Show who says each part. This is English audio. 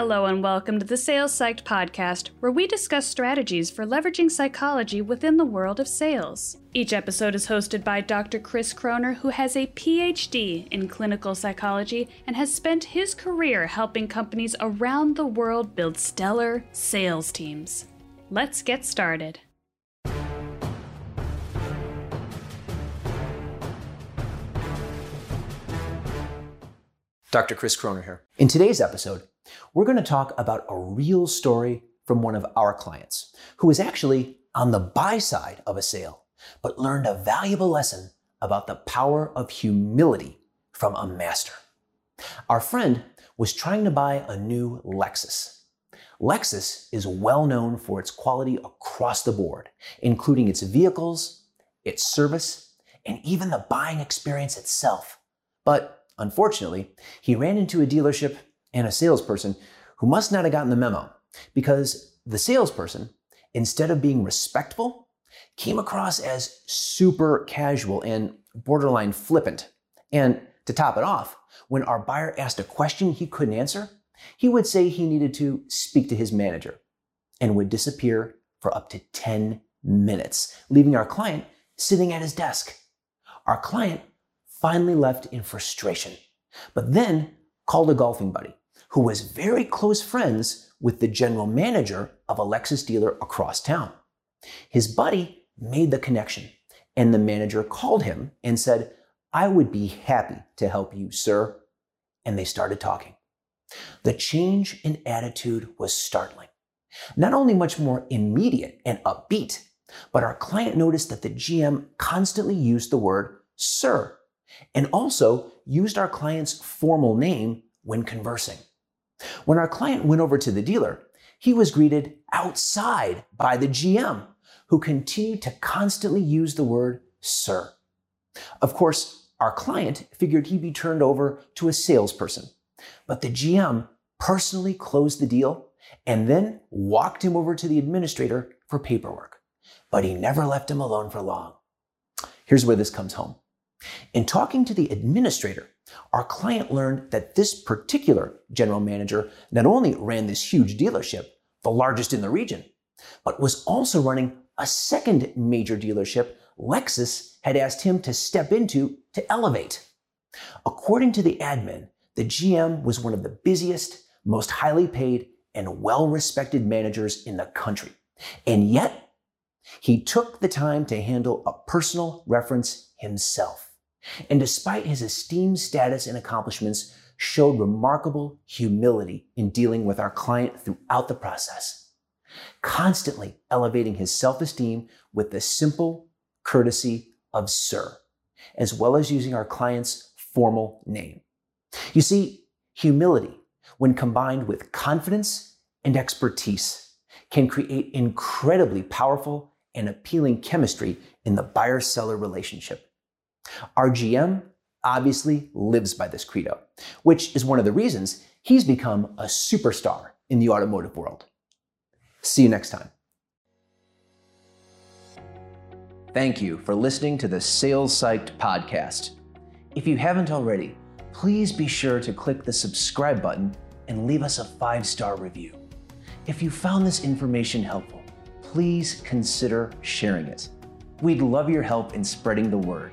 Speaker 1: Hello, and welcome to the Sales Psyched podcast, where we discuss strategies for leveraging psychology within the world of sales. Each episode is hosted by Dr. Chris Croner, who has a PhD in clinical psychology and has spent his career helping companies around the world build stellar sales teams. Let's get started.
Speaker 2: Dr. Chris Croner here. In today's episode, we're going to talk about a real story from one of our clients who was actually on the buy side of a sale, but learned a valuable lesson about the power of humility from a master. Our friend was trying to buy a new Lexus. Lexus is well known for its quality across the board, including its vehicles, its service, and even the buying experience itself. But Unfortunately, he ran into a dealership and a salesperson who must not have gotten the memo because the salesperson, instead of being respectful, came across as super casual and borderline flippant. And to top it off, when our buyer asked a question he couldn't answer, he would say he needed to speak to his manager and would disappear for up to 10 minutes, leaving our client sitting at his desk. Our client finally left in frustration, but then called a golfing buddy who was very close friends with the general manager of a Lexus dealer across town. His buddy made the connection, and the manager called him and said, I would be happy to help you, sir. And they started talking. The change in attitude was startling. Not only much more immediate and upbeat, but our client noticed that the GM constantly used the word sir and also used our client's formal name when conversing. When our client went over to the dealer, he was greeted outside by the GM, who continued to constantly use the word sir. Of course, our client figured he'd be turned over to a salesperson, but the GM personally closed the deal and then walked him over to the administrator for paperwork. But he never left him alone for long. Here's where this comes home. In talking to the administrator, our client learned that this particular general manager not only ran this huge dealership, the largest in the region, but was also running a second major dealership Lexus had asked him to step into to elevate. According to the admin, the GM was one of the busiest, most highly paid, and well respected managers in the country. And yet, he took the time to handle a personal reference himself and despite his esteemed status and accomplishments, showed remarkable humility in dealing with our client throughout the process, constantly elevating his self esteem with the simple courtesy of sir, as well as using our client's formal name. You see, humility, when combined with confidence and expertise, can create incredibly powerful and appealing chemistry in the buyer seller relationship. Our GM obviously lives by this credo, which is one of the reasons he's become a superstar in the automotive world. See you next time. Thank you for listening to the Sales Psyched podcast. If you haven't already, please be sure to click the subscribe button and leave us a five star review. If you found this information helpful, please consider sharing it. We'd love your help in spreading the word.